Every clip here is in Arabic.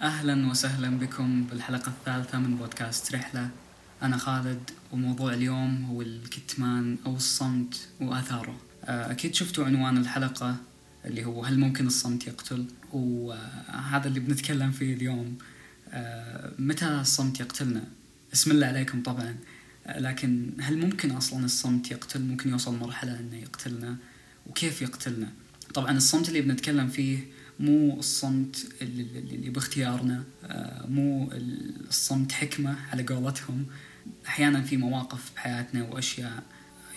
أهلا وسهلا بكم بالحلقة الثالثة من بودكاست رحلة. أنا خالد وموضوع اليوم هو الكتمان أو الصمت وآثاره. آه، أكيد شفتوا عنوان الحلقة اللي هو هل ممكن الصمت يقتل؟ وهذا اللي بنتكلم فيه اليوم. آه، متى الصمت يقتلنا؟ اسم الله عليكم طبعا. آه، لكن هل ممكن أصلا الصمت يقتل؟ ممكن يوصل مرحلة أنه يقتلنا؟ وكيف يقتلنا؟ طبعا الصمت اللي بنتكلم فيه مو الصمت اللي, باختيارنا آه، مو الصمت حكمة على قولتهم. أحيانا في مواقف بحياتنا وأشياء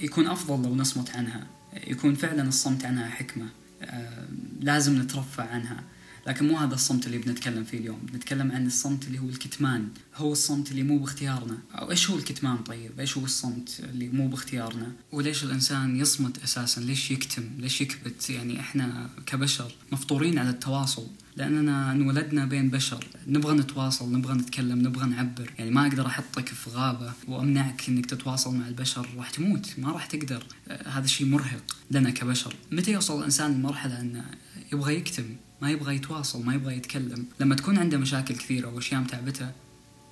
يكون أفضل لو نصمت عنها. يكون فعلا الصمت عنها حكمة آه، لازم نترفع عنها. لكن مو هذا الصمت اللي بنتكلم فيه اليوم. بنتكلم عن الصمت اللي هو الكتمان. هو الصمت اللي مو باختيارنا. أو إيش هو الكتمان طيب؟ إيش هو الصمت اللي مو باختيارنا؟ وليش الإنسان يصمت أساسا؟ ليش يكتم؟ ليش يكبت؟ يعني إحنا كبشر مفطورين على التواصل. لأننا انولدنا بين بشر. نبغى نتواصل نبغى نتكلم نبغى نعبر. يعني ما أقدر أحطك في غابة وأمنعك أنك تتواصل مع البشر. راح تموت. ما راح تقدر. آه، هذا الشيء مرهق لنا كبشر. متى يوصل الإنسان لمرحلة أنه يبغى يكتم؟ ما يبغى يتواصل ما يبغى يتكلم. لما تكون عنده مشاكل كثيرة وأشياء متعبته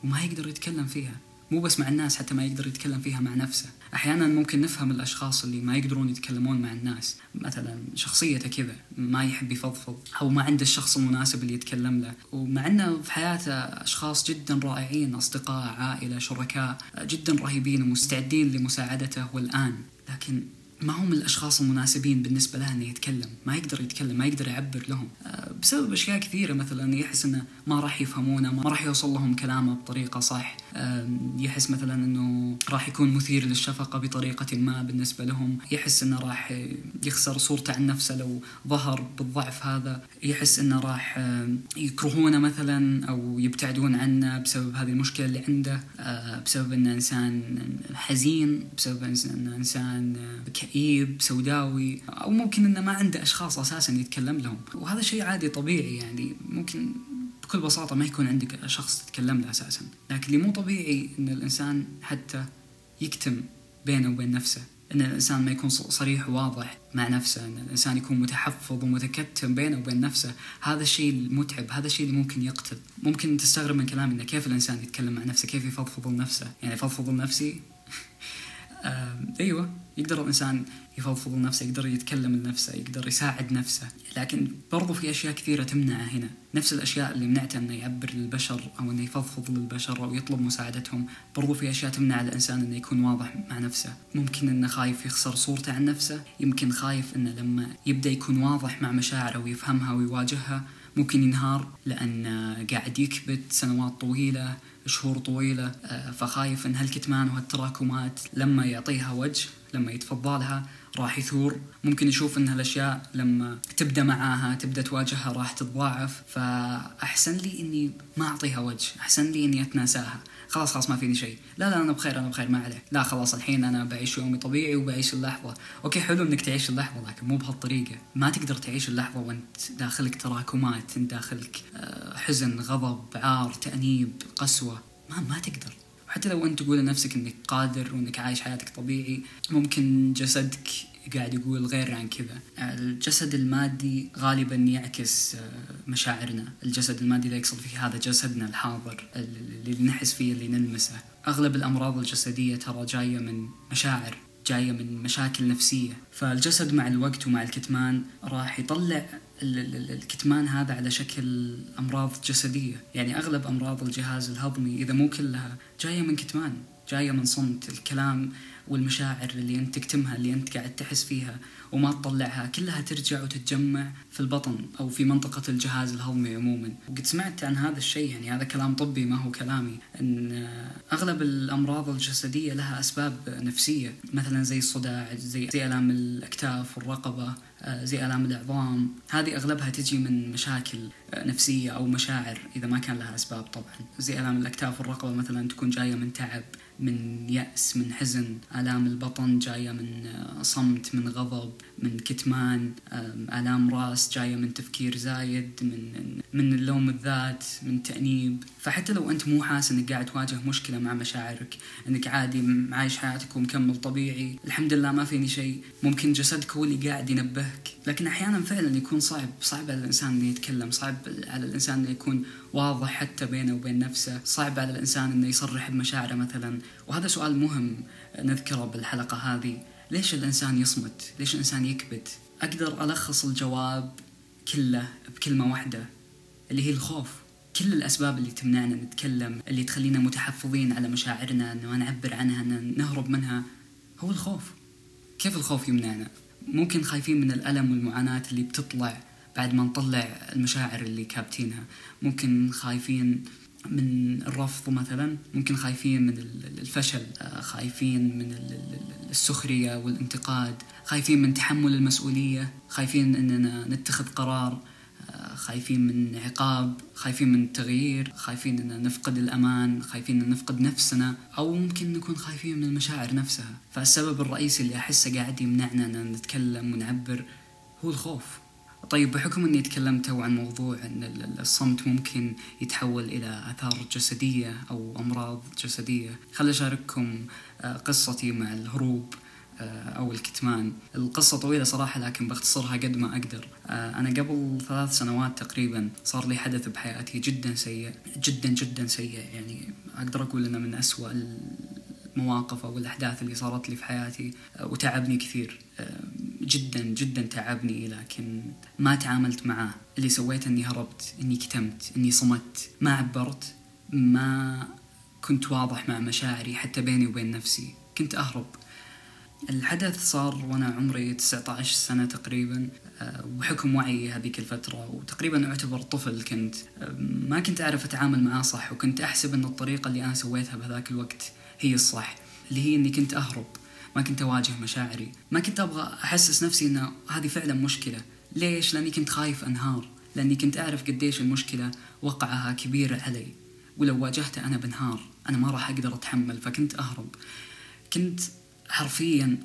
وما يقدر يتكلم فيها. مو بس مع الناس حتى ما يقدر يتكلم فيها مع نفسه. أحيانا ممكن نفهم الأشخاص اللي ما يقدرون يتكلمون مع الناس. مثلا شخصيته كذا ما يحب يفضفض أو ما عنده الشخص المناسب اللي يتكلم له. ومع أنه في حياته أشخاص جدا رائعين أصدقاء عائلة شركاء جدا رهيبين ومستعدين لمساعدته والآن. لكن ما هم الأشخاص المناسبين بالنسبة له إنه يتكلم ما يقدر يتكلم ما يقدر يعبر لهم. آه، بسبب أشياء كثيرة مثلا يحس إنه ما راح يفهمونه ما راح يوصل لهم كلامه بطريقة صح. يحس مثلا إنه راح يكون مثير للشفقة بطريقة ما بالنسبة لهم. يحس إنه راح يخسر صورته عن نفسه لو ظهر بالضعف هذا. يحس إنه راح يكرهونه مثلا أو يبتعدون عنه بسبب هذه المشكلة اللي عنده. آه، بسبب إنه إنسان حزين بسبب انه إنسان كئيب سوداوي أو ممكن إنه ما عنده أشخاص أساسا يتكلم لهم. وهذا شيء عادي طبيعي يعني. ممكن بكل بساطة ما يكون عندك شخص تتكلم له أساسا. لكن اللي مو طبيعي أن الإنسان حتى يكتم بينه وبين نفسه. أن الإنسان ما يكون صريح وواضح مع نفسه. أن الإنسان يكون متحفظ ومتكتم بينه وبين نفسه. هذا الشيء المتعب. هذا الشيء اللي ممكن يقتل. ممكن تستغرب من كلامي أنه كيف الإنسان يتكلم مع نفسه؟ كيف يفضفض لنفسه يعني يفضفض لنفسي آه أيوه. يقدر الإنسان يفضفض لنفسه يقدر يتكلم لنفسه يقدر يساعد نفسه. لكن برضو في أشياء كثيرة تمنعه هنا. نفس الأشياء اللي منعته إنه يعبر للبشر أو إنه يفضفض للبشر أو يطلب مساعدتهم برضو في أشياء تمنع الإنسان إنه يكون واضح مع نفسه. ممكن إنه خايف يخسر صورته عن نفسه يمكن خايف إنه لما يبدأ يكون واضح مع مشاعره ويفهمها ويواجهها ممكن ينهار لأن قاعد يكبت سنوات طويلة شهور طويلة فخايف أن هالكتمان وهالتراكمات لما يعطيها وجه لما يتفضلها راح يثور. ممكن يشوف إن هالأشياء لما تبدأ معاها تبدأ تواجهها راح تتضاعف. فأحسن لي إني ما أعطيها وجه أحسن لي إني أتناساها. خلاص خلاص ما فيني شيء. لا لا أنا بخير أنا بخير ما عليك. لا خلاص الحين أنا بعيش يومي طبيعي وبعيش اللحظة. أوكي حلو إنك تعيش اللحظة لكن مو بهالطريقة. ما تقدر تعيش اللحظة وأنت داخلك تراكمات أنت داخلك آه، حزن غضب عار تأنيب قسوة. ما ما تقدر. حتى لو أنت تقول لنفسك إنك قادر وإنك عايش حياتك طبيعي ممكن جسدك قاعد يقول غير عن كذا. الجسد المادي غالبا يعكس آه، مشاعرنا. الجسد المادي اللي يقصد فيه هذا جسدنا الحاضر اللي نحس فيه اللي نلمسه. أغلب الأمراض الجسدية ترى جاية من مشاعر. جاية من مشاكل نفسية. فالجسد مع الوقت ومع الكتمان راح يطلع الكتمان هذا على شكل أمراض جسدية. يعني أغلب أمراض الجهاز الهضمي إذا مو كلها جاية من كتمان جاية من صمت الكلام والمشاعر اللي أنت تكتمها اللي أنت قاعد تحس فيها وما تطلعها كلها ترجع وتتجمع في البطن أو في منطقة الجهاز الهضمي عموما. وقد سمعت عن هذا الشيء يعني هذا كلام طبي ما هو كلامي أن أغلب الأمراض الجسدية لها أسباب نفسية مثلا زي الصداع زي, زي ألام الأكتاف والرقبة زي آلام العظام هذه أغلبها تجي من مشاكل نفسية أو مشاعر إذا ما كان لها أسباب طبعا. زي آلام الأكتاف والرقبة مثلا تكون جاية من تعب من يأس من حزن آلام البطن جاية من صمت من غضب. من كتمان آلام راس جاية من تفكير زايد من من اللوم الذات من تأنيب. فحتى لو أنت مو حاسس أنك قاعد تواجه مشكلة مع مشاعرك أنك عادي عايش حياتك ومكمل طبيعي الحمد لله ما فيني شيء ممكن جسدك هو اللي قاعد ينبهك. لكن أحيانا فعلا يكون صعب صعب على الإنسان إنه يتكلم صعب على الإنسان إنه يكون واضح حتى بينه وبين نفسه صعب على الإنسان إنه يصرح بمشاعره مثلا. وهذا سؤال مهم نذكره بالحلقة هذه. ليش الإنسان يصمت؟ ليش الإنسان يكبت أقدر ألخص الجواب كله بكلمة واحدة اللي هي الخوف. كل الأسباب اللي تمنعنا نتكلم اللي تخلينا متحفظين على مشاعرنا أنه نعبر عنها أن نهرب منها هو الخوف. كيف الخوف يمنعنا؟ ممكن خايفين من الألم والمعاناة اللي بتطلع بعد ما نطلع المشاعر اللي كابتينها. ممكن خايفين من الرفض مثلا ممكن خايفين من الفشل آه، خايفين من السخرية والانتقاد خايفين من تحمل المسؤولية خايفين أننا نتخذ قرار خايفين من عقاب خايفين من التغيير خايفين ان نفقد الأمان خايفين ان نفقد نفسنا أو ممكن نكون خايفين من المشاعر نفسها. فالسبب الرئيسي اللي أحسه قاعد يمنعنا ان نتكلم ونعبر هو الخوف. طيب بحكم إني تكلمت عن موضوع إن الصمت ممكن يتحول إلى آثار جسدية أو أمراض جسدية خلي أشارككم آه، قصتي مع الهروب آه، أو الكتمان. القصة طويلة صراحة لكن بختصرها قد ما أقدر. آه، أنا قبل ثلاث سنوات تقريبا صار لي حدث بحياتي جدا سيء جدا جدا سيء. يعني أقدر أقول أنه من أسوأ المواقف أو الأحداث اللي صارت لي في حياتي وتعبني كثير. جدا جدا تعبني لكن ما تعاملت معاه اللي سويته إني هربت إني كتمت إني صمت ما عبرت ما كنت واضح مع مشاعري حتى بيني وبين نفسي. كنت أهرب. الحدث صار وأنا عمري 19 سنة تقريبا وبحكم آه، وعي هذيك الفترة وتقريبا أعتبر طفل كنت. آه، ما كنت أعرف أتعامل معاه صح وكنت أحسب إن الطريقة اللي أنا سويتها بهذاك الوقت هي الصح اللي هي إني كنت أهرب. ما كنت أواجه مشاعري. ما كنت أبغى أحسس نفسي انه هذه فعلا مشكلة. ليش؟ لأني كنت خايف أنهار. لأني كنت أعرف قديش المشكلة وقعها كبير علي. ولو واجهتها أنا بنهار أنا ما راح أقدر أتحمل فكنت أهرب. كنت حرفيا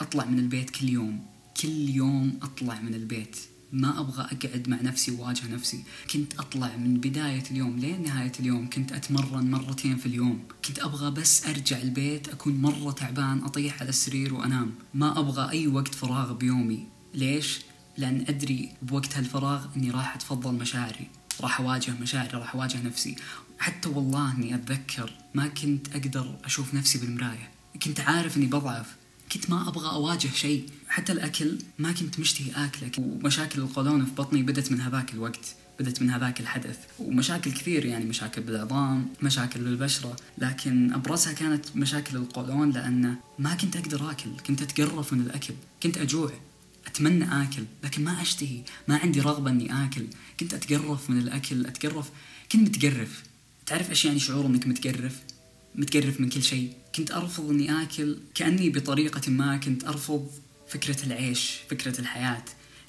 أطلع من البيت كل يوم. كل يوم أطلع من البيت. ما أبغى أقعد مع نفسي وأواجه نفسي. كنت أطلع من بداية اليوم لين نهاية اليوم. كنت أتمرن مرتين في اليوم. كنت أبغى بس أرجع البيت أكون مرة تعبان أطيح على السرير وأنام. ما أبغى أي وقت فراغ بيومي. ليش؟ لأن أدري بوقت هالفراغ إني راح أتفضل مشاعري. راح أواجه مشاعري راح أواجه نفسي. حتى والله إني أتذكر ما كنت أقدر أشوف نفسي بالمراية. كنت عارف إني بضعف. كنت ما أبغى أواجه شيء. حتى الأكل ما كنت مشتهي اكله ومشاكل القولون في بطني بدت من هذاك الوقت بدت من هذاك الحدث. ومشاكل كثير يعني مشاكل بالعظام مشاكل بالبشرة. لكن أبرزها كانت مشاكل القولون لأن ما كنت أقدر أكل. كنت أتقرف من الأكل. كنت أجوع. أتمنى آكل لكن ما أشتهي. ما عندي رغبة أني آكل. كنت أتقرف من الأكل أتقرف. كنت متقرف. تعرف إيش يعني شعور أنك متقرف؟ متقرف من كل شيء. كنت أرفض أني آكل. كأني بطريقة ما كنت أرفض فكرة العيش فكرة الحياة.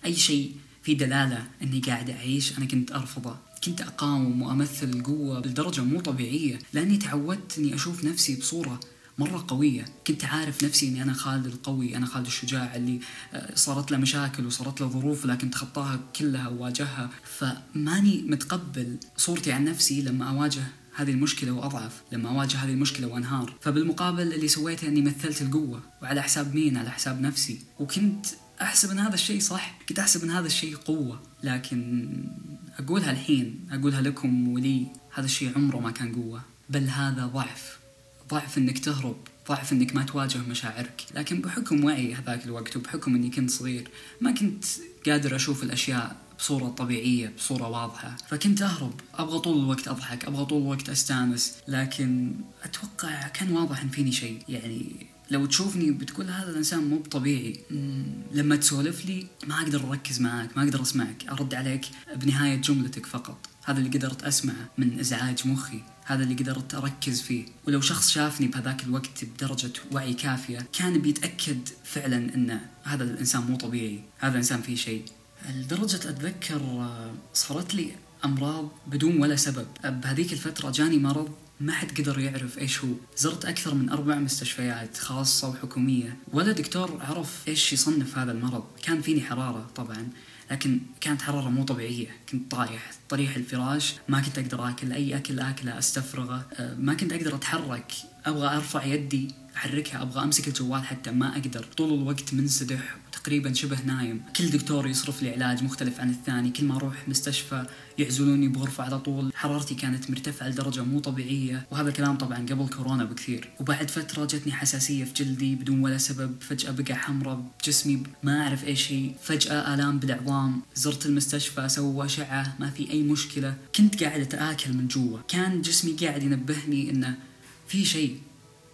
أي شيء في دلالة أني قاعد أعيش أنا كنت أرفضه. كنت أقاوم وأمثل القوة بدرجة مو طبيعية. لأني تعودت أني أشوف نفسي بصورة مرة قوية. كنت عارف نفسي أني أنا خالد القوي أنا خالد الشجاع اللي آه، صارت له مشاكل وصارت له ظروف لكن تخطاها كلها وواجهها. فماني متقبل صورتي عن نفسي لما أواجه هذه المشكلة وأضعف لما أواجه هذه المشكلة وأنهار. فبالمقابل اللي سويته أني مثلت القوة وعلى حساب مين؟ على حساب نفسي. وكنت أحسب أن هذا الشيء صح. كنت أحسب أن هذا الشيء قوة. لكن أقولها الحين أقولها لكم ولي هذا الشيء عمره ما كان قوة. بل هذا ضعف. ضعف أنك تهرب. ضعف إنك ما تواجه مشاعرك. لكن بحكم وعي هذاك الوقت وبحكم إني كنت صغير ما كنت قادر أشوف الأشياء بصورة طبيعية بصورة واضحة. فكنت أهرب أبغى طول الوقت أضحك أبغى طول الوقت أستانس. لكن أتوقع كان واضح إن فيني شيء. يعني لو تشوفني بتقول هذا الإنسان مو طبيعي لما تسولف لي ما أقدر أركز معك ما أقدر أسمعك. أرد عليك بنهاية جملتك فقط. هذا اللي قدرت أسمعه من إزعاج مخي. هذا اللي قدرت أركز فيه. ولو شخص شافني بهذاك الوقت بدرجة وعي كافية كان بيتأكد فعلا ان هذا الإنسان مو طبيعي. هذا الإنسان فيه شيء. لدرجة أتذكر آه، صارت لي أمراض بدون ولا سبب. بهذيك الفترة جاني مرض ما حد قدر يعرف إيش هو. زرت أكثر من أربع مستشفيات خاصة وحكومية. ولا دكتور عرف إيش يصنف هذا المرض. كان فيني حرارة طبعا لكن كانت حرارة مو طبيعية. كنت طايح طريح الفراش ما كنت أقدر آكل أي أكل آكله أستفرغه. آه، ما كنت أقدر أتحرك. أبغى أرفع يدي أحركها أبغى أمسك الجوال حتى ما أقدر. طول الوقت منسدح تقريبا شبه نايم. كل دكتور يصرف لي علاج مختلف عن الثاني. كل ما أروح مستشفى يعزلوني بغرفة على طول. حرارتي كانت مرتفعة لدرجة مو طبيعية. وهذا الكلام طبعا قبل كورونا بكثير. وبعد فترة جتني حساسية في جلدي بدون ولا سبب. فجأة بقع حمراء بجسمي. ما أعرف إيش هي. فجأة آلام بالأعظام زرت المستشفى سووا أشعة ما في أي مشكلة. كنت قاعد أتآكل من جوا. كان جسمي قاعد ينبهني إنه في شيء.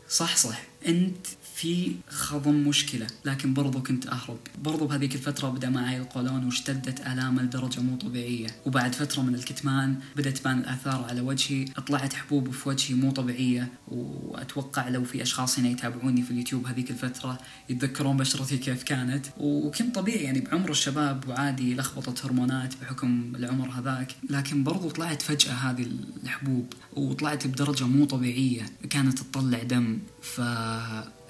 صح صح أنت في خضم مشكلة لكن برضو كنت أهرب. برضو بهذيك الفترة بدأ معي القولون واشتدت آلام لدرجة مو طبيعية. وبعد فترة من الكتمان بدأت تبان الآثار على وجهي. طلعت حبوب في وجهي مو طبيعية وأتوقع لو في أشخاص هنا يتابعوني في اليوتيوب هذيك الفترة يتذكرون بشرتي كيف كانت. وكنت طبيعي يعني بعمر الشباب وعادي لخبطة هرمونات بحكم العمر هذاك. لكن برضو طلعت فجأة هذه الحبوب وطلعت بدرجة مو طبيعية. كانت تطلع دم ف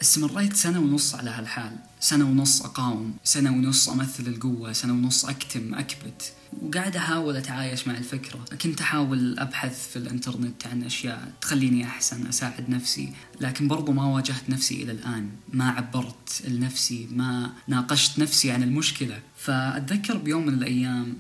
استمريت سنة ونص على هالحال؟ سنة ونص أقاوم سنة ونص أمثل القوة سنة ونص أكتم أكبت. وقاعد أحاول أتعايش مع الفكرة. كنت أحاول أبحث في الإنترنت عن أشياء تخليني أحسن أساعد نفسي. لكن برضو ما واجهت نفسي إلى الآن. ما عبرت لنفسي ما ناقشت نفسي عن المشكلة. فأتذكر بيوم من الأيام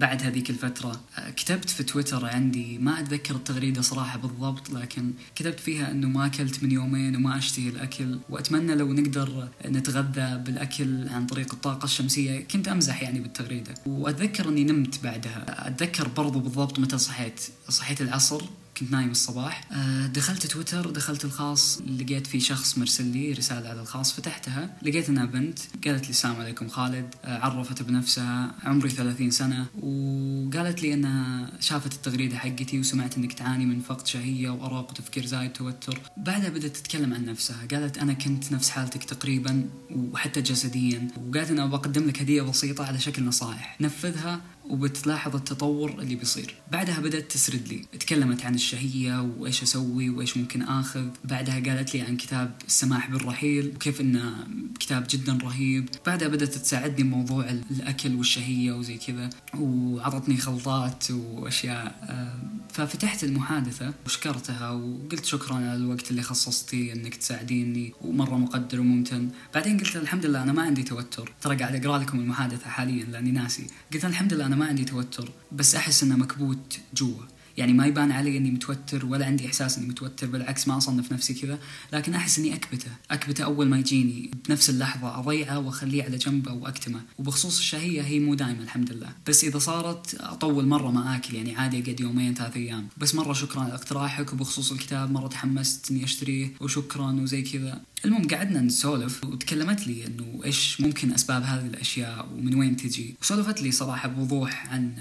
بعد هذيك الفترة. آه، كتبت في تويتر عندي ما أتذكر التغريدة صراحة بالضبط لكن كتبت فيها أنه ما أكلت من يومين وما أشتهي الأكل وأتمنى لو نقدر نتغذى بالأكل عن طريق الطاقة الشمسية. كنت أمزح يعني بالتغريدة وأتذكر أني نمت بعدها. أتذكر برضو بالضبط متى صحيت. صحيت العصر كنت نايم الصباح. آه، دخلت تويتر دخلت الخاص لقيت في شخص مرسل لي رسالة على الخاص فتحتها. لقيت أنها بنت قالت لي السلام عليكم خالد. آه، عرفت بنفسها عمري 30 سنة. وقالت لي أنها شافت التغريدة حقتي وسمعت إنك تعاني من فقد شهية وارق وتفكير زايد توتر. بعدها بدأت تتكلم عن نفسها. قالت أنا كنت نفس حالتك تقريبا وحتى جسديا. وقالت أنا بقدم لك هدية بسيطة على شكل نصائح. نفذها وبتلاحظ التطور اللي بيصير. بعدها بدأت تسرد لي. تكلمت عن الشهية وإيش أسوي وإيش ممكن آخذ. بعدها قالت لي عن كتاب السماح بالرحيل وكيف إنه كتاب جدا رهيب. بعدها بدأت تساعدني بموضوع الأكل والشهية وزي كذا. وعطتني خلطات وأشياء. آه، ففتحت المحادثة وشكرتها وقلت شكرا على الوقت اللي خصصتي إنك تساعديني ومرة مقدر وممتن. بعدين قلت الحمد لله أنا ما عندي توتر. ترى قاعد أقرأ لكم المحادثة حاليا لأني ناسي. قلت الحمد لله أنا ما عندي توتر بس أحس إنه مكبوت جوا. يعني ما يبان علي إني متوتر ولا عندي إحساس إني متوتر بالعكس ما أصنف نفسي كذا. لكن أحس إني أكبته أكبته أول ما يجيني بنفس اللحظة أضيعه وأخليه على جنب أو أكتمه. وبخصوص الشهية هي مو دائما الحمد لله. بس إذا صارت أطول مرة ما آكل يعني عادي أقعد يومين ثلاث أيام. بس مرة شكرا على اقتراحك وبخصوص الكتاب مرة تحمست إني أشتريه وشكرا وزي كذا. المهم قعدنا نسولف وتكلمت لي إنه إيش ممكن أسباب هذه الأشياء ومن وين تجي. وسولفت لي صراحة بوضوح عن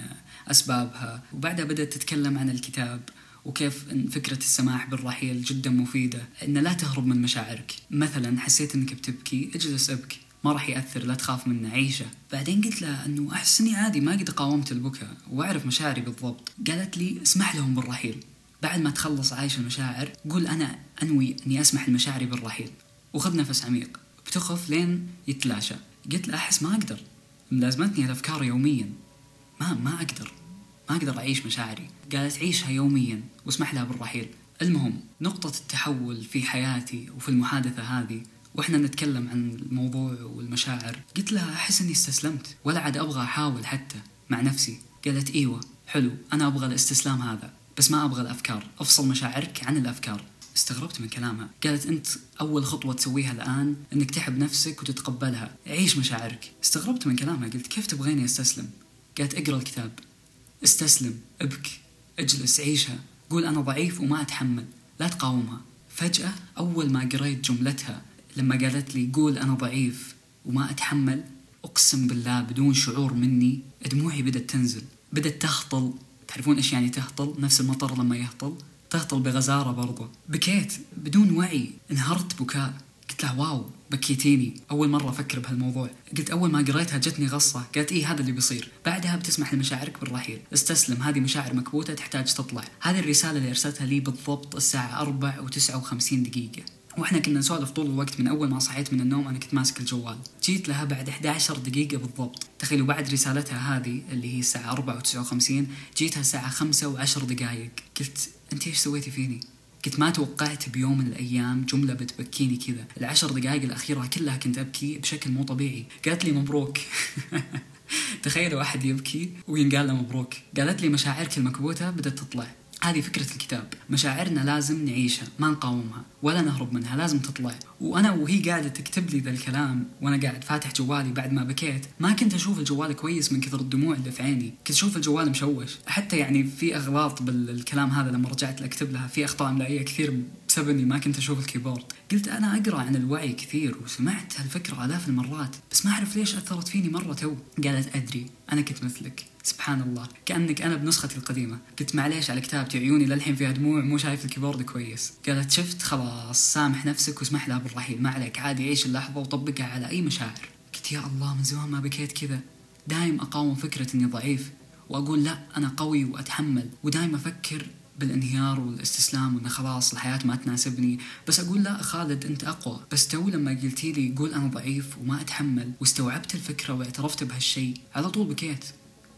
أسبابها وبعدها بدأت تتكلم عن الكتاب وكيف إن فكرة السماح بالرحيل جدا مفيدة. إن لا تهرب من مشاعرك. مثلا حسيت إنك بتبكي اجلس أبكي. ما راح يأثر لا تخاف منه عيشه. بعدين قلت لها أنه أحس إني عادي ما قد قاومت البكاء وأعرف مشاعري بالضبط. قالت لي اسمح لهم بالرحيل. بعد ما تخلص عايش المشاعر قول أنا أنوي أني أسمح لمشاعري بالرحيل. وخذ نفس عميق. بتخف لين يتلاشى. قلت لها أحس ما أقدر. ملازمتني الأفكار يوميا. ما ما أقدر. ما أقدر أعيش مشاعري. قالت عيشها يوميا واسمح لها بالرحيل. المهم نقطة التحول في حياتي وفي المحادثة هذه وإحنا نتكلم عن الموضوع والمشاعر. قلت لها أحس إني استسلمت. ولا عاد أبغى أحاول حتى مع نفسي. قالت إيوه حلو أنا أبغى الاستسلام هذا بس ما أبغى الأفكار. أفصل مشاعرك عن الأفكار. استغربت من كلامها. قالت أنت أول خطوة تسويها الآن إنك تحب نفسك وتتقبلها. عيش مشاعرك؟ استغربت من كلامها. قلت كيف تبغيني أستسلم؟ قالت اقرأ الكتاب. استسلم. ابك. اجلس. عيشها. قول أنا ضعيف وما أتحمل. لا تقاومها. فجأة أول ما قريت جملتها لما قالت لي قول أنا ضعيف وما أتحمل أقسم بالله بدون شعور مني دموعي بدأت تنزل. بدأت تهطل. تعرفون إيش يعني تهطل؟ نفس المطر لما يهطل. تهطل بغزارة برضه بكيت بدون وعي. انهرت بكاء. قلت له واو بكيتيني. أول مرة أفكر بهالموضوع. قلت أول ما قريتها جتني غصة. قالت إيه هذا اللي بيصير. بعدها بتسمح لمشاعرك بالرحيل. استسلم هذه مشاعر مكبوتة تحتاج تطلع. هذه الرسالة اللي أرسلتها لي بالضبط الساعة 4 و59 دقيقة. وإحنا كنا نسولف طول الوقت من أول ما صحيت من النوم أنا كنت ماسك الجوال. جيت لها بعد 11 دقيقة بالضبط. تخيلوا بعد رسالتها هذه اللي هي الساعة 4 و59 جيتها الساعة 5 و10 دقائق قلت أنت إيش سويتي فيني؟ قلت ما توقعت بيوم من الأيام جملة بتبكيني كذا. العشر دقائق الأخيرة كلها كنت أبكي بشكل مو طبيعي. قالت لي مبروك. تخيلوا أحد يبكي وينقال له مبروك. قالت لي مشاعرك المكبوتة بدأت تطلع. هذه فكرة الكتاب. مشاعرنا لازم نعيشها ما نقاومها ولا نهرب منها لازم تطلع. وأنا وهي قاعدة تكتب لي ذا الكلام وأنا قاعد فاتح جوالي بعد ما بكيت ما كنت أشوف الجوال كويس من كثر الدموع اللي في عيني. كنت أشوف الجوال مشوش. حتى يعني في أغلاط بالكلام هذا لما رجعت أكتب لها في أخطاء املائية كثير بسبب اني ما كنت أشوف ال keyboard. قلت أنا أقرأ عن الوعي كثير وسمعت هالفكرة آلاف المرات بس ما أعرف ليش أثرت فيني مرة تو. قالت أدري أنا كنت مثلك. سبحان الله كأنك أنا بنسختي القديمة. قلت معليش على كتابتي عيوني للحين فيها دموع مو شايف ال keyboard كويس. قالت شفت؟ خلاص سامح نفسك واسمح لها بالرحيل. ما عليك عادي عيش اللحظة وطبقها على أي مشاعر. قلت يا الله من زمان ما بكيت كذا. دايم أقاوم فكرة إني ضعيف وأقول لا أنا قوي وأتحمل. ودايم أفكر بالانهيار والاستسلام وإنه خلاص الحياة ما تناسبني. بس أقول لا خالد أنت أقوى. بس تو لما قلتي لي قول أنا ضعيف وما أتحمل واستوعبت الفكرة واعترفت بهالشيء على طول بكيت.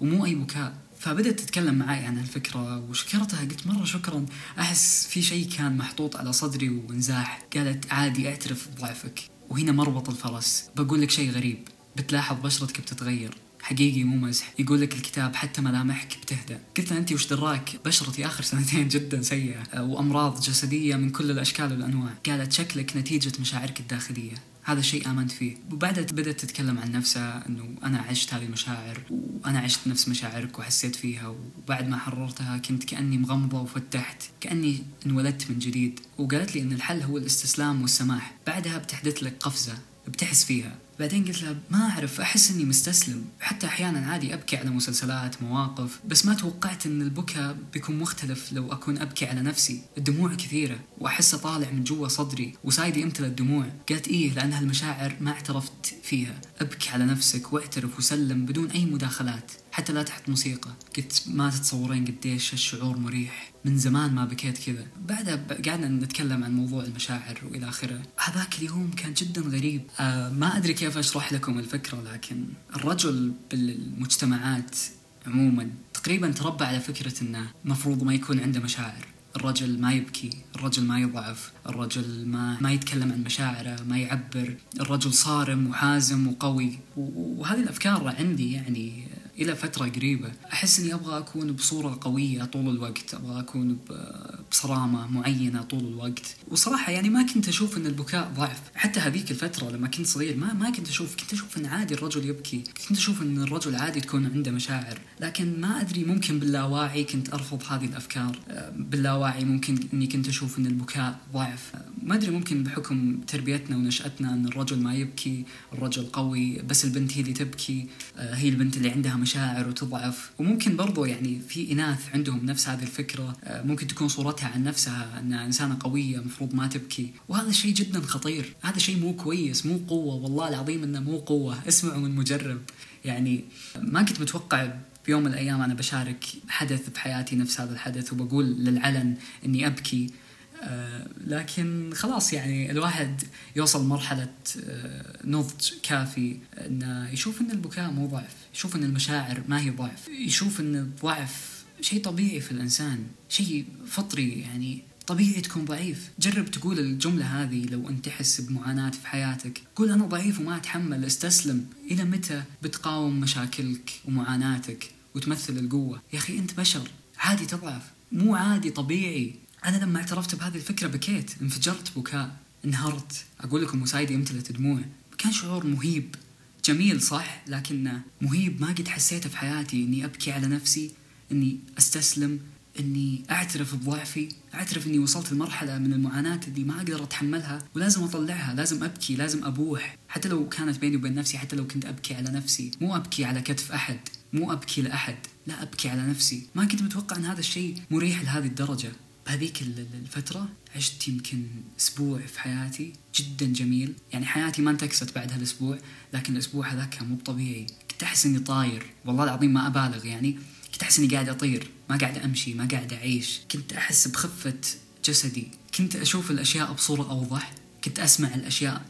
ومو أي بكاء فبدت تتكلم معي عن الفكرة وشكرتها قلت مرة شكرا. أحس في شيء كان محطوط على صدري وانزاح. قالت عادي أعترف بضعفك. وهنا مربط الفرس. بقول لك شيء غريب. بتلاحظ بشرتك بتتغير. حقيقي مو مزح. يقول لك الكتاب حتى ملامحك بتهدى قلت أنت وش دراك؟ بشرتي آخر سنتين جدا سيئة. وأمراض جسدية من كل الأشكال والأنواع. قالت شكلك نتيجة مشاعرك الداخلية. هذا الشيء آمنت فيه. وبعدها بدأت تتكلم عن نفسها أنه أنا عشت هذه المشاعر وأنا عشت نفس مشاعرك وحسيت فيها وبعد ما حررتها كنت كأني مغمضة وفتحت كأني انولدت من جديد. وقالت لي أن الحل هو الاستسلام والسماح. بعدها بتحدث لك قفزة بتحس فيها. بعدين قلت لها ما أعرف أحس إني مستسلم. حتى أحيانا عادي أبكي على مسلسلات مواقف بس ما توقعت إن البكاء بيكون مختلف لو أكون أبكي على نفسي. الدموع كثيرة وأحسه طالع من جوا صدري وسايدي يمتلى الدموع. قالت إيه لأن هالمشاعر ما اعترفت فيها. أبكي على نفسك وأعترف وسلم بدون أي مداخلات. حتى لا تحت موسيقى. قلت ما تتصورين قديش الشعور مريح. من زمان ما بكيت كذا. بعدها قعدنا نتكلم عن موضوع المشاعر وإلى آخره. هذاك اليوم كان جدا غريب. آه ما أدري كيف أشرح لكم الفكرة لكن الرجل بالمجتمعات عموما تقريبا تربى على فكرة إنه مفروض ما يكون عنده مشاعر. الرجل ما يبكي الرجل ما يضعف الرجل ما ما يتكلم عن مشاعره ما يعبر. الرجل صارم وحازم وقوي. وهذه الأفكار عندي يعني إلى فترة قريبة. أحس إني أبغى أكون بصورة قوية طول الوقت. أبغى أكون بصرامة معينة طول الوقت. وصراحة يعني ما كنت أشوف إن البكاء ضعف. حتى هذيك الفترة لما كنت صغير ما ما كنت أشوف. كنت أشوف إن عادي الرجل يبكي. كنت أشوف إن الرجل عادي تكون عنده مشاعر. لكن ما أدري ممكن باللاواعي كنت أرفض هذه الأفكار. باللاواعي ممكن إني كنت أشوف إن البكاء ضعف. ما أدري ممكن بحكم تربيتنا ونشأتنا إن الرجل ما يبكي الرجل قوي بس البنت هي اللي تبكي هي البنت اللي عندها مشاعر وتضعف. وممكن برضو يعني في إناث عندهم نفس هذه الفكرة آه، ممكن تكون صورتها عن نفسها أنها إنسانة قوية مفروض ما تبكي. وهذا شيء جدا خطير. هذا شيء مو كويس مو قوة. والله العظيم أنه مو قوة. اسمعوا من مجرب. يعني ما كنت متوقع بيوم من الأيام أنا بشارك حدث بحياتي نفس هذا الحدث وبقول للعلن أني أبكي. لكن خلاص يعني الواحد يوصل مرحلة آه، نضج كافي إنه يشوف إن البكاء مو ضعف، يشوف إن المشاعر ما هي ضعف، يشوف إن الضعف شيء طبيعي في الإنسان، شيء فطري يعني طبيعي تكون ضعيف. جرب تقول الجملة هذه لو أنت تحس بمعاناة في حياتك. قول أنا ضعيف وما أتحمل استسلم. إلى متى بتقاوم مشاكلك ومعاناتك وتمثل القوة؟ يا أخي أنت بشر عادي تضعف مو عادي طبيعي. أنا لما اعترفت بهذه الفكرة بكيت انفجرت بكاء انهرت أقول لكم وسايدي امتلت دموع كان شعور مهيب. جميل صح لكنه مهيب ما قد حسيته في حياتي. إني أبكي على نفسي إني أستسلم إني أعترف بضعفي أعترف إني وصلت لمرحلة من المعاناة اللي ما أقدر أتحملها. ولازم أطلعها لازم أبكي لازم أبوح. حتى لو كانت بيني وبين نفسي حتى لو كنت أبكي على نفسي. مو أبكي على كتف أحد مو أبكي لأحد. لا أبكي على نفسي. ما كنت متوقع إن هذا الشيء مريح لهذه الدرجة. بهذيك الفترة عشت يمكن أسبوع في حياتي جدا جميل. يعني حياتي ما انتكست بعد هالأسبوع لكن الأسبوع هذاك كان مو طبيعي كنت أحس إني طاير. والله العظيم ما أبالغ يعني. كنت أحس إني قاعد أطير. ما قاعد أمشي ما قاعد أعيش. كنت أحس بخفة جسدي. كنت أشوف الأشياء بصورة أوضح. كنت أسمع الأشياء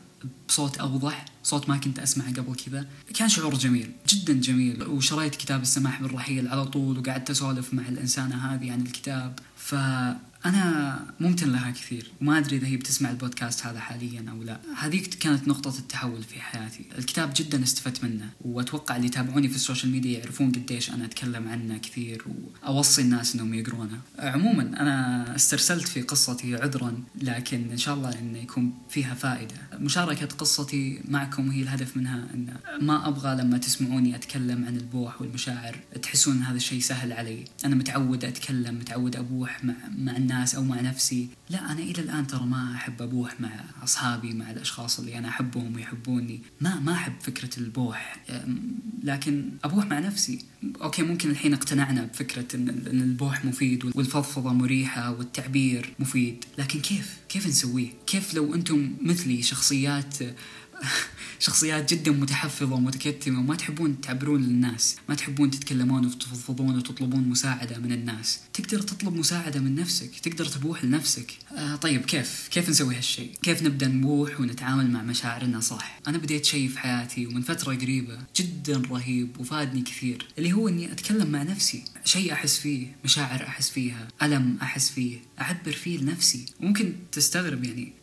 بصوت أوضح صوت ما كنت أسمعه قبل كذا. كان شعور جميل جدا جميل. وشريت كتاب السماح بالرحيل على طول وقعدت أسولف مع الإنسانة هذه عن الكتاب. فأنا أنا ممتن لها كثير وما أدري إذا هي بتسمع البودكاست هذا حاليا أو لا. هذيك كانت نقطة التحول في حياتي. الكتاب جدا استفدت منه وأتوقع اللي يتابعوني في ال social media يعرفون قديش أنا أتكلم عنه كثير وأوصي الناس أنهم يقرونه. عموما أنا استرسلت في قصتي عذرا لكن إن شاء الله أنه يكون فيها فائدة. مشاركة قصتي معكم هي الهدف منها أن ما أبغى لما تسمعوني أتكلم عن البوح والمشاعر تحسون هذا الشيء سهل علي. أنا متعود أتكلم متعود أبوح مع, مع الناس أو مع نفسي لا أنا إلى الآن ترى ما أحب أبوح مع أصحابي مع الأشخاص اللي أنا أحبهم ويحبوني. ما ما أحب فكرة البوح لكن أبوح مع نفسي. أوكي ممكن الحين اقتنعنا بفكرة أن البوح مفيد والفضفضة مريحة والتعبير مفيد لكن كيف؟ كيف نسويه؟ كيف لو أنتم مثلي شخصيات شخصيات جدا متحفظة ومتكتمة وما تحبون تعبرون للناس ما تحبون تتكلمون وتفضفضون وتطلبون مساعدة من الناس. تقدر تطلب مساعدة من نفسك تقدر تبوح لنفسك. آه طيب كيف؟ كيف نسوي هالشيء؟ كيف نبدأ نبوح ونتعامل مع مشاعرنا؟ صح أنا بديت شيء في حياتي ومن فترة قريبة جدا رهيب وفادني كثير اللي هو أني أتكلم مع نفسي. شيء أحس فيه مشاعر أحس فيها ألم أحس فيه أعبر فيه لنفسي. ممكن تستغرب يعني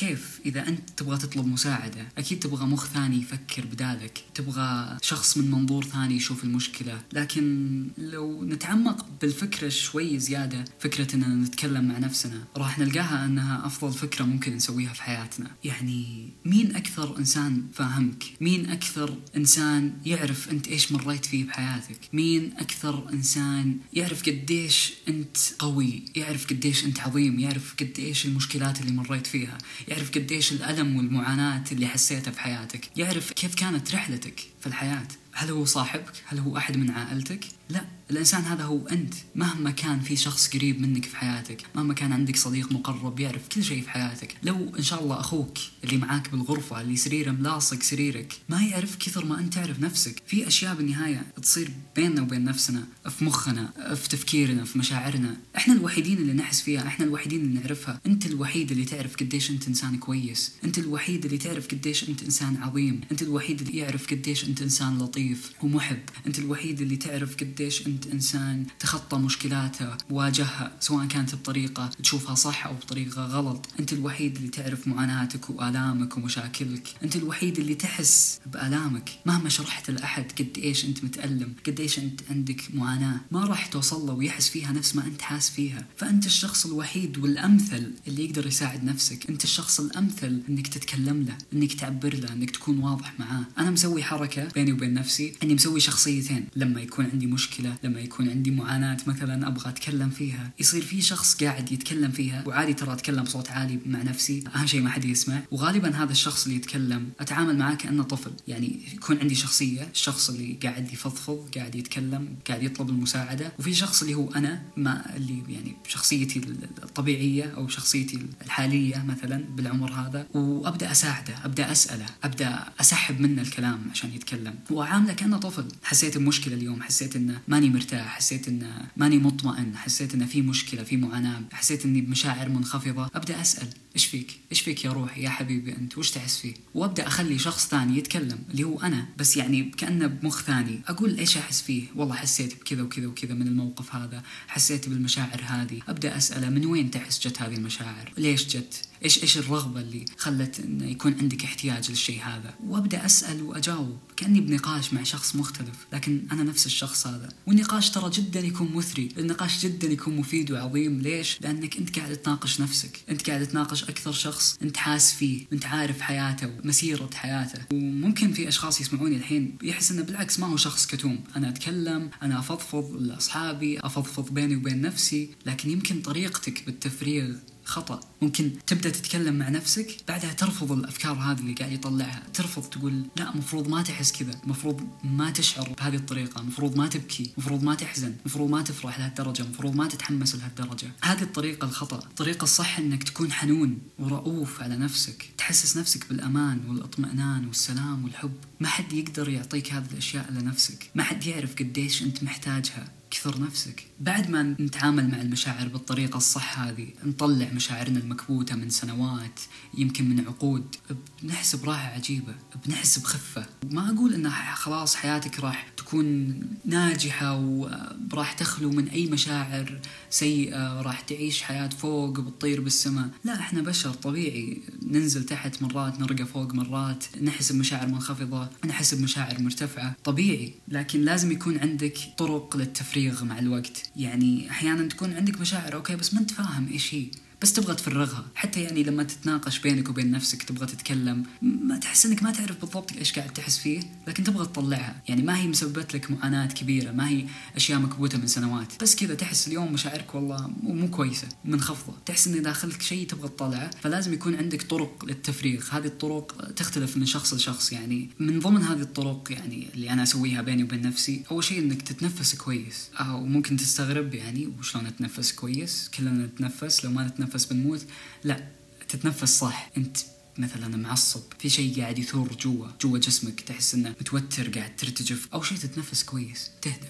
كيف إذا أنت تبغى تطلب مساعدة؟ أكيد تبغى مخ ثاني يفكر بدالك. تبغى شخص من منظور ثاني يشوف المشكلة. لكن لو نتعمق بالفكرة شوي زيادة فكرة أننا نتكلم مع نفسنا راح نلقاها أنها أفضل فكرة ممكن نسويها في حياتنا. يعني مين أكثر إنسان فاهمك؟ مين أكثر إنسان يعرف أنت إيش مريت فيه بحياتك؟ مين أكثر إنسان يعرف قديش أنت قوي؟ يعرف قديش أنت عظيم؟ يعرف قديش المشكلات اللي مريت فيها؟ يعرف قديش الألم والمعاناة اللي حسيتها في حياتك يعرف كيف كانت رحلتك في الحياة هل هو صاحبك؟ هل هو أحد من عائلتك؟ لا الإنسان هذا هو أنت. مهما كان في شخص قريب منك في حياتك مهما كان عندك صديق مقرب يعرف كل شيء في حياتك لو إن شاء الله أخوك اللي معاك بالغرفة اللي سريره ملاصق سريرك ما يعرف كثر ما أنت تعرف نفسك. في أشياء بالنهاية تصير بيننا وبين نفسنا في مخنا في تفكيرنا في مشاعرنا. إحنا الوحيدين اللي نحس فيها إحنا الوحيدين اللي نعرفها. أنت الوحيد اللي تعرف قديش أنت إنسان كويس. أنت الوحيد اللي تعرف قديش أنت إنسان عظيم. أنت الوحيد اللي يعرف قديش أنت إنسان لطيف ومحب. أنت الوحيد اللي تعرف قديش أنت إنسان تخطى مشكلاته واجهها سواء كانت بطريقة تشوفها صح أو بطريقة غلط. أنت الوحيد اللي تعرف معاناتك وآلامك ومشاكلك. أنت الوحيد اللي تحس بآلامك. مهما شرحت لأحد قد إيش أنت متألم قد إيش أنت عندك معاناة ما راح توصل له ويحس فيها نفس ما أنت حاس فيها. فأنت الشخص الوحيد والأمثل اللي يقدر يساعد نفسك. أنت الشخص الأمثل أنك تتكلم له أنك تعبر له أنك تكون واضح معاه. أنا مسوي حركة بيني وبين نفسي أني مسوي شخصيتين لما يكون عندي مشكلة لما يكون عندي معاناة مثلا أبغى أتكلم فيها. يصير في شخص قاعد يتكلم فيها وعادي ترى أتكلم بصوت عالي مع نفسي أهم شيء ما حد يسمع. وغالبا هذا الشخص اللي يتكلم أتعامل معاه كأنه طفل. يعني يكون عندي شخصية الشخص اللي قاعد يفضفض قاعد يتكلم قاعد يطلب المساعدة. وفي شخص اللي هو أنا ما اللي يعني شخصيتي الطبيعية أو شخصيتي الحالية مثلا بالعمر هذا. وأبدأ أساعده أبدأ أسأله أبدأ أسحب منه الكلام عشان يتكلم. وأعامله كأنه طفل. حسيت بمشكلة اليوم حسيت إنه ماني مرتاح حسيت إنه ماني مطمئن حسيت إنه في مشكلة في معاناة حسيت إني بمشاعر منخفضة. أبدأ أسأل إيش فيك؟ إيش فيك يا روحي؟ يا حبيبي أنت وش تحس فيه؟ وأبدأ أخلي شخص ثاني يتكلم اللي هو أنا. بس يعني كأنه بمخ ثاني. أقول إيش أحس فيه؟ والله حسيت بكذا وكذا وكذا من الموقف هذا حسيت بالمشاعر هذه. أبدأ أسأله من وين تحس جت هذه المشاعر؟ ليش جت؟ إيش إيش الرغبة اللي خلت انه يكون عندك احتياج للشيء هذا؟ وأبدأ أسأل وأجاوب كأني بنقاش مع شخص مختلف لكن أنا نفس الشخص هذا. والنقاش ترى جدا يكون مثري النقاش جدا يكون مفيد وعظيم. ليش؟ لأنك أنت قاعد تناقش نفسك أنت قاعد تناقش أكثر شخص أنت حاس فيه أنت عارف حياته ومسيرة حياته. وممكن في أشخاص يسمعوني الحين يحس إنه بالعكس ما هو شخص كتوم. أنا أتكلم أنا أفضفض لأصحابي أفضفض بيني وبين نفسي لكن يمكن طريقتك بالتفريغ خطأ. ممكن تبدأ تتكلم مع نفسك بعدها ترفض الأفكار هذه اللي قاعد يطلعها. ترفض تقول لا مفروض ما تحس كذا. مفروض ما تشعر بهذه الطريقة. مفروض ما تبكي. مفروض ما تحزن. مفروض ما تفرح لهالدرجة. مفروض ما تتحمس لهالدرجة. هذه الطريقة الخطأ. الطريقة الصح أنك تكون حنون ورؤوف على نفسك. تحسس نفسك بالأمان والإطمئنان والسلام والحب. ما حد يقدر يعطيك هذه الأشياء إلا نفسك ما حد يعرف قديش أنت محتاجها. كثر نفسك. بعد ما نتعامل مع المشاعر بالطريقة الصح هذه نطلع مشاعرنا المكبوتة من سنوات يمكن من عقود بنحس براحة عجيبة بنحس بخفة. ما أقول أن خلاص حياتك راح تكون ناجحة وراح تخلو من أي مشاعر سيئة راح تعيش حياة فوق وبتطير بالسماء. لا إحنا بشر طبيعي. ننزل تحت مرات نرقى فوق مرات نحس بمشاعر منخفضة نحس بمشاعر مرتفعة. طبيعي. لكن لازم يكون عندك طرق للتفريغ. مع الوقت. يعني أحيانا تكون عندك مشاعر أوكي بس ما أنت فاهم إيش هي. بس تبغى تفرغها. حتى يعني لما تتناقش بينك وبين نفسك تبغى تتكلم ما تحس إنك ما تعرف بالضبط إيش قاعد تحس فيه لكن تبغى تطلعها. يعني ما هي مسببت لك معاناة كبيرة ما هي أشياء مكبوتة من سنوات. بس كذا تحس اليوم مشاعرك والله مو كويسة منخفضة تحس إن داخلك شيء تبغى تطلعه فلازم يكون عندك طرق للتفريغ. هذه الطرق تختلف من شخص لشخص. يعني من ضمن هذه الطرق يعني اللي أنا أسويها بيني وبين نفسي أول شيء إنك تتنفس كويس. أو ممكن تستغرب يعني وشلون أتنفس كويس؟ كلنا نتنفس لو ما نتنفس بنموت لا تتنفس صح. انت مثلا معصب في شيء قاعد يثور جوا جوا جسمك تحس إنه متوتر قاعد ترتجف أو شيء تتنفس كويس تهدى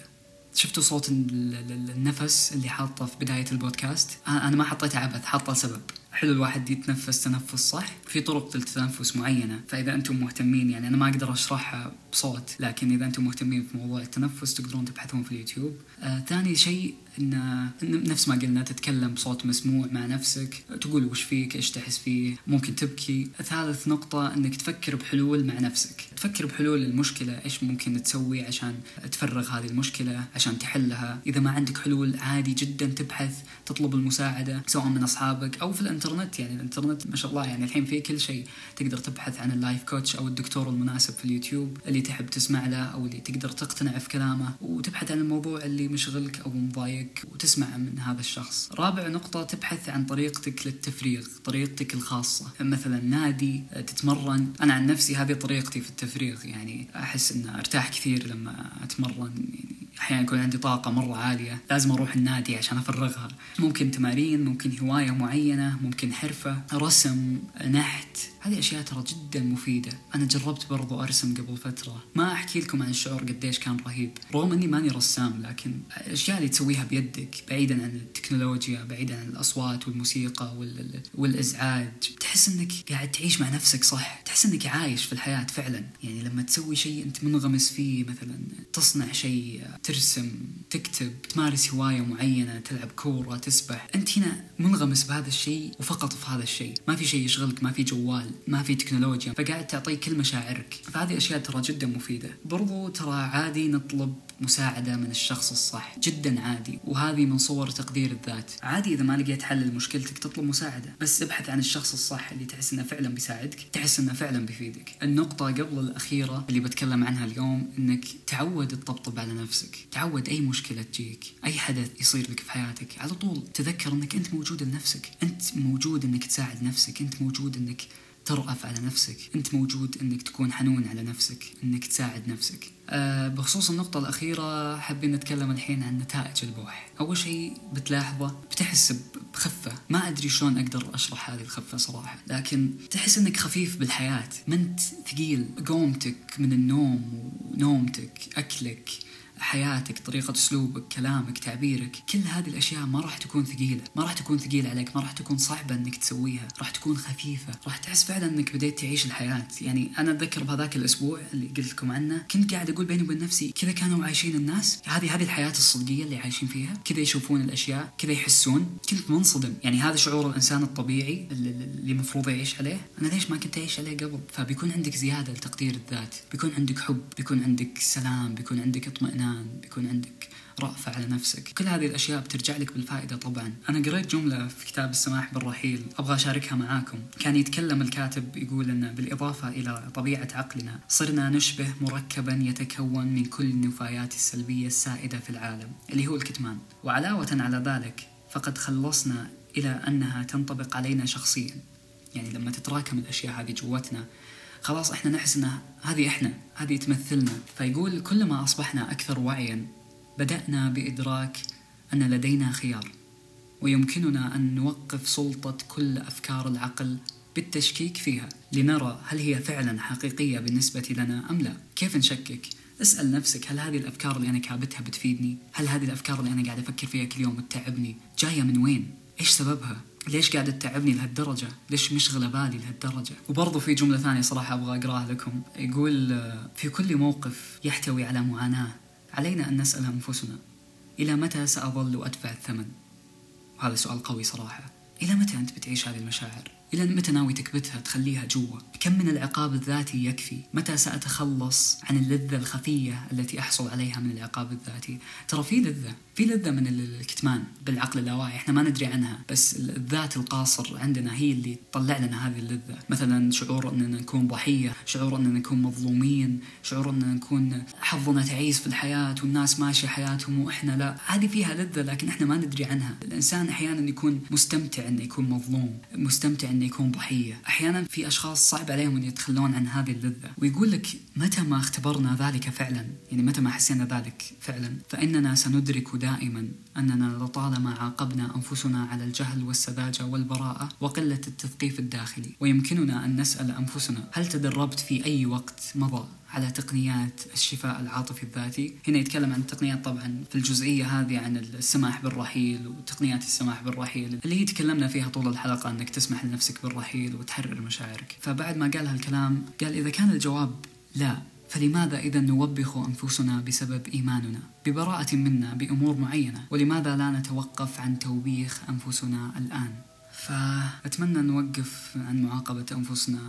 شفتوا صوت النفس اللي حاطه في بداية البودكاست؟ أنا ما حطيته عبث حاطه لسبب. حلو الواحد يتنفس تنفس صح. في طرق للتنفس معينة. فإذا أنتم مهتمين يعني أنا ما أقدر أشرحها بصوت لكن إذا أنتم مهتمين في موضوع التنفس تقدرون تبحثون في اليوتيوب. آه ثاني شيء ان نفس ما قلنا تتكلم بصوت مسموع مع نفسك تقول وش فيك إيش تحس فيه ممكن تبكي. ثالث نقطة إنك تفكر بحلول مع نفسك. تفكر بحلول المشكلة إيش ممكن تسوي عشان تفرغ هذه المشكلة عشان تحلها. إذا ما عندك حلول عادي جدا تبحث تطلب المساعدة سواء من أصحابك أو في الإنترنت. يعني الإنترنت ما شاء الله يعني الحين في كل شيء. تقدر تبحث عن ال life coach أو الدكتور المناسب في اليوتيوب اللي تحب تسمع له أو اللي تقدر تقتنع في كلامه. وتبحث عن الموضوع اللي مشغلك أو مضايق عليك وتسمع من هذا الشخص. رابع نقطة تبحث عن طريقتك للتفريغ طريقتك الخاصة. مثلا نادي تتمرن. أنا عن نفسي هذه طريقتي في التفريغ يعني أحس أن أرتاح كثير لما أتمرن يعني أحيانا يكون عندي طاقة مرة عالية لازم أروح النادي عشان أفرغها. ممكن تمارين ممكن هواية معينة ممكن حرفة رسم نحت. هذه أشياء ترى جدا مفيدة. أنا جربت برضو أرسم قبل فترة. ما أحكي لكم عن الشعور قديش كان رهيب. رغم إني ماني رسام لكن الأشياء اللي تسويها بيدك بعيدا عن التكنولوجيا بعيدا عن الأصوات والموسيقى وال... والأزعاج تحس إنك قاعد تعيش مع نفسك صح. تحس إنك عايش في الحياة فعلا. يعني لما تسوي شيء أنت منغمس فيه مثلا تصنع شيء ترسم تكتب تمارس هواية معينة تلعب كورة تسبح أنت هنا منغمس بهذا الشيء وفقط في هذا الشيء. ما في شيء يشغلك ما في جوال ما في تكنولوجيا. فقاعد تعطيك كل مشاعرك فهذه أشياء ترى جدا مفيدة. برضو ترى عادي نطلب مساعدة من الشخص الصح جدا عادي. وهذه من صور تقدير الذات. عادي إذا ما لقيت حل لمشكلتك تطلب مساعدة. بس ابحث عن الشخص الصح اللي تحس إنه فعلا بيساعدك تحس إنه فعلا بيفيدك. النقطة قبل الأخيرة اللي بتكلم عنها اليوم إنك تعود تطبطب على نفسك. تعود أي مشكلة تجيك أي حدث يصير لك في حياتك. على طول تذكر إنك أنت موجود لنفسك. أنت موجود إنك تساعد نفسك. أنت موجود إنك ترأف على نفسك. أنت موجود أنك تكون حنون على نفسك أنك تساعد نفسك. أه بخصوص النقطة الأخيرة حابين نتكلم الحين عن نتائج البوح. أول شيء بتلاحظه بتحس بخفة. ما أدري شلون أقدر أشرح هذه الخفة صراحة لكن تحس أنك خفيف بالحياة. منت ثقيل. قومتك من النوم ونومتك أكلك حياتك طريقة أسلوبك كلامك تعبيرك كل هذه الأشياء ما راح تكون ثقيلة ما راح تكون ثقيلة عليك ما راح تكون صعبة أنك تسويها راح تكون خفيفة راح تحس فعلا أنك بديت تعيش الحياة. يعني أنا أتذكر بهذاك الأسبوع اللي قلت لكم عنه كنت قاعد أقول بيني وبين نفسي كذا كانوا عايشين الناس هذه هذه الحياة الصدقية اللي عايشين فيها كذا يشوفون الأشياء كذا يحسون كنت منصدم. يعني هذا شعور الإنسان الطبيعي اللي المفروض يعيش عليه. أنا ليش ما كنت أعيش عليه قبل؟ فبيكون عندك زيادة لتقدير الذات بيكون عندك حب بيكون عندك سلام بيكون عندك اطمئنان. بيكون عندك رأفة على نفسك. كل هذه الأشياء بترجع لك بالفائدة طبعا. أنا قريت جملة في كتاب السماح بالرحيل أبغى أشاركها معاكم. كان يتكلم الكاتب يقول أن بالإضافة إلى طبيعة عقلنا صرنا نشبه مركبا يتكون من كل النفايات السلبية السائدة في العالم اللي هو الكتمان. وعلاوة على ذلك فقد خلصنا إلى أنها تنطبق علينا شخصيا. يعني لما تتراكم الأشياء هذه جوتنا خلاص إحنا نحس ان هذه إحنا هذه تمثلنا. فيقول كلما أصبحنا أكثر وعيا بدأنا بإدراك أن لدينا خيار ويمكننا أن نوقف سلطة كل أفكار العقل بالتشكيك فيها لنرى هل هي فعلا حقيقية بالنسبة لنا أم لا. كيف نشكك؟ اسأل نفسك هل هذه الأفكار اللي أنا كابتها بتفيدني؟ هل هذه الأفكار اللي أنا قاعد أفكر فيها كل يوم تتعبني جاية من وين؟ إيش سببها؟ ليش قاعدة تتعبني لهالدرجة؟ ليش مشغلة بالي لهالدرجة؟ وبرضو في جملة ثانية صراحة أبغى أقراها لكم يقول في كل موقف يحتوي على معاناة علينا أن نسأل أنفسنا إلى متى سأظل أدفع الثمن؟ وهذا سؤال قوي صراحة إلى متى أنت بتعيش هذه المشاعر؟ إلى متى ناوي تكبتها تخليها جوا. كم من العقاب الذاتي يكفي؟ متى سأتخلص عن اللذة الخفية التي أحصل عليها من العقاب الذاتي؟ ترى في لذة. في لذة من الكتمان بالعقل اللاواعي إحنا ما ندري عنها. بس الذات القاصر عندنا هي اللي تطلع لنا هذه اللذة. مثلا شعور أننا نكون ضحية شعور أننا نكون مظلومين شعور أننا نكون حظنا تعيس في الحياة والناس ماشية حياتهم وإحنا لا. هذه فيها لذة لكن إحنا ما ندري عنها. الإنسان أحيانا يكون مستمتع إنه يكون مظلوم مستمتع إنه يكون ضحية. أحيانا في أشخاص صعب عليهم أن يتخلون عن هذه اللذة. ويقول لك متى ما اختبرنا ذلك فعلا؟ يعني متى ما حسينا ذلك فعلا؟ فإننا سندرك دائما أننا لطالما عاقبنا أنفسنا على الجهل والسذاجة والبراءة وقلة التثقيف الداخلي. ويمكننا أن نسأل أنفسنا هل تدربت في أي وقت مضى؟ على تقنيات الشفاء العاطفي الذاتي. هنا يتكلم عن التقنيات طبعا في الجزئية هذه عن السماح بالرحيل وتقنيات السماح بالرحيل اللي هي تكلمنا فيها طول الحلقة أنك تسمح لنفسك بالرحيل وتحرر مشاعرك. فبعد ما قال هالكلام قال إذا كان الجواب لا فلماذا إذا نوبخ أنفسنا بسبب إيماننا ببراءة منا بأمور معينة؟ ولماذا لا نتوقف عن توبيخ أنفسنا الآن؟ فأتمنى نوقف عن معاقبة أنفسنا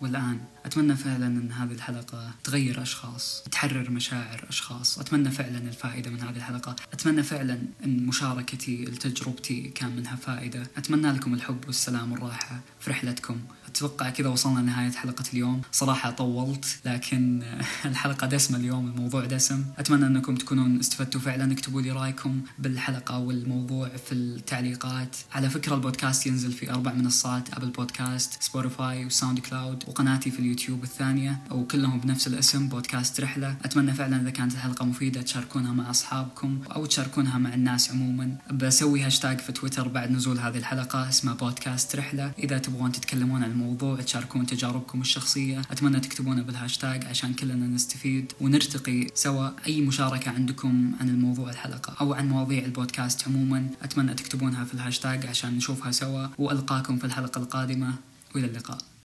والآن أتمنى فعلا أن هذه الحلقة تغير أشخاص تحرر مشاعر أشخاص. أتمنى فعلا الفائدة من هذه الحلقة. أتمنى فعلا أن مشاركتي لتجربتي كان منها فائدة. أتمنى لكم الحب والسلام والراحة في رحلتكم. أتوقع كذا وصلنا لنهاية حلقة اليوم. صراحة طولت لكن الحلقة دسمة اليوم الموضوع دسم. أتمنى أنكم تكونون استفدتوا فعلا. اكتبوا لي رأيكم بالحلقة والموضوع في التعليقات. على فكرة البودكاست ينزل في أربع منصات أبل بودكاست سبوتيفاي وساوند كلاود وقناتي في اليوتيوب الثانية وكلهم بنفس الاسم بودكاست رحلة. أتمنى فعلا إذا كانت الحلقة مفيدة تشاركونها مع أصحابكم أو تشاركونها مع الناس عموما. بسوي هاشتاج في تويتر بعد نزول هذه الحلقة اسمها بودكاست رحلة. إذا تبغون تتكلمون عن الموضوع تشاركون تجاربكم الشخصية. أتمنى تكتبونه بالهاشتاج عشان كلنا نستفيد ونرتقي سوا. أي مشاركة عندكم عن الموضوع الحلقة أو عن مواضيع البودكاست عموما أتمنى تكتبونها في الهاشتاج عشان نشوفها سوا. وألقاكم في الحلقة القادمة. وإلى اللقاء.